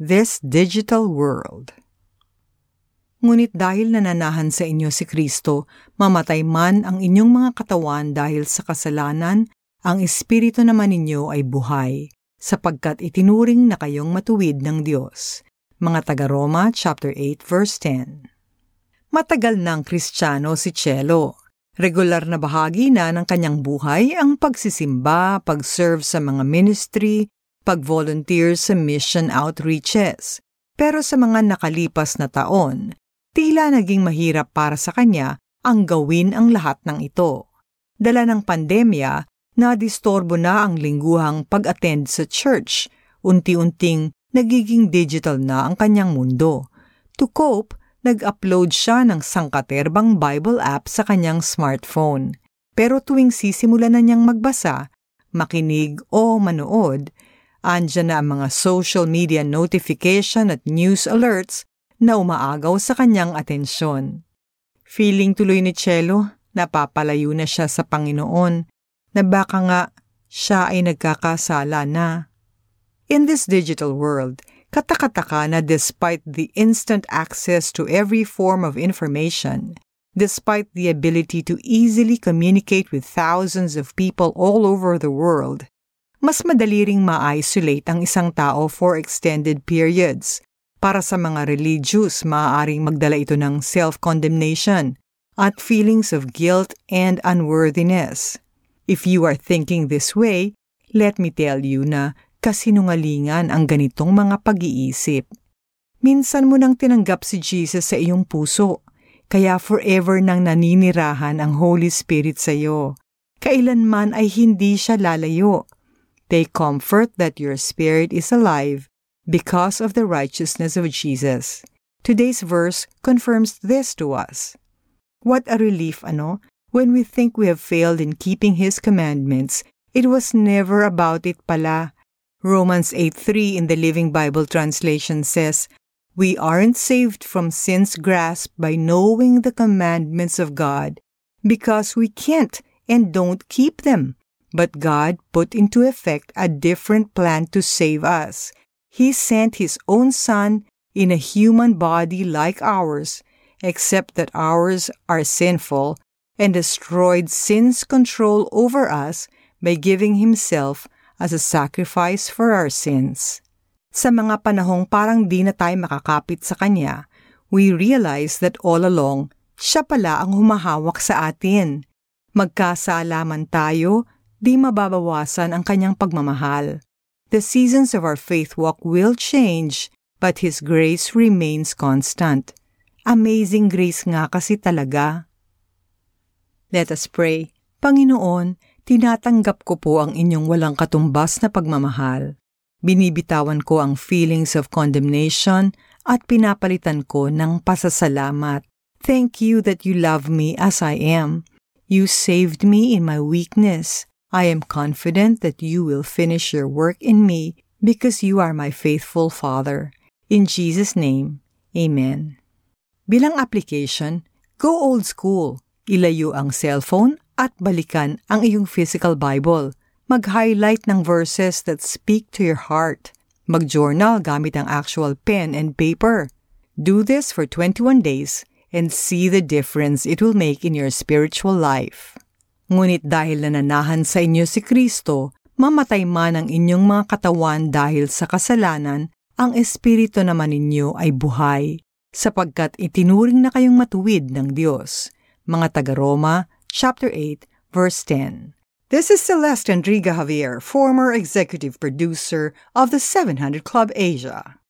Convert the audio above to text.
this digital world. Ngunit dahil nananahan sa inyo si Kristo, mamatay man ang inyong mga katawan dahil sa kasalanan, ang espiritu naman ninyo ay buhay, sapagkat itinuring na kayong matuwid ng Diyos. Mga taga-Roma chapter 8 verse 10. Matagal ng Kristiyano si Chelo. Regular na bahagi na ng kanyang buhay ang pagsisimba, pag-serve sa mga ministry, pag-volunteer sa mission outreaches. Pero sa mga nakalipas na taon, Tila naging mahirap para sa kanya ang gawin ang lahat ng ito. Dala ng pandemya, nadistorbo na ang lingguhang pag-attend sa church. Unti-unting nagiging digital na ang kanyang mundo. To cope, nag-upload siya ng sangkaterbang Bible app sa kanyang smartphone. Pero tuwing sisimulan na niyang magbasa, makinig o manood, andyan na ang mga social media notification at news alerts na umaagaw sa kanyang atensyon. Feeling tuloy ni Chelo, napapalayo na siya sa Panginoon, na baka nga siya ay nagkakasala na. In this digital world, katakataka na despite the instant access to every form of information, despite the ability to easily communicate with thousands of people all over the world, mas madali ring ma-isolate ang isang tao for extended periods para sa mga religious, maaaring magdala ito ng self-condemnation at feelings of guilt and unworthiness. If you are thinking this way, let me tell you na kasinungalingan ang ganitong mga pag-iisip. Minsan mo nang tinanggap si Jesus sa iyong puso, kaya forever nang naninirahan ang Holy Spirit sa iyo. Kailanman ay hindi siya lalayo. Take comfort that your spirit is alive because of the righteousness of Jesus. Today's verse confirms this to us. What a relief, ano? When we think we have failed in keeping His commandments, it was never about it pala. Romans 8.3 in the Living Bible translation says, We aren't saved from sin's grasp by knowing the commandments of God, because we can't and don't keep them. But God put into effect a different plan to save us. He sent His own Son in a human body like ours, except that ours are sinful, and destroyed sin's control over us by giving Himself as a sacrifice for our sins. Sa mga panahong parang di na tayo makakapit sa Kanya, we realize that all along, siya pala ang humahawak sa atin. Magkasala man tayo, di mababawasan ang kanyang pagmamahal. The seasons of our faith walk will change, but His grace remains constant. Amazing grace nga kasi talaga. Let us pray. Panginoon, tinatanggap ko po ang inyong walang katumbas na pagmamahal. Binibitawan ko ang feelings of condemnation at pinapalitan ko ng pasasalamat. Thank you that you love me as I am. You saved me in my weakness. I am confident that you will finish your work in me because you are my faithful Father. In Jesus' name, Amen. Bilang application, go old school. Ilayo ang cellphone at balikan ang iyong physical Bible. Mag-highlight ng verses that speak to your heart. Mag-journal gamit ang actual pen and paper. Do this for 21 days and see the difference it will make in your spiritual life. Ngunit dahil nananahan sa inyo si Kristo, mamatay man ang inyong mga katawan dahil sa kasalanan, ang espiritu naman ninyo ay buhay, sapagkat itinuring na kayong matuwid ng Diyos. Mga taga-Roma, chapter 8, verse 10. This is Celeste Enriga Javier, former executive producer of the 700 Club Asia.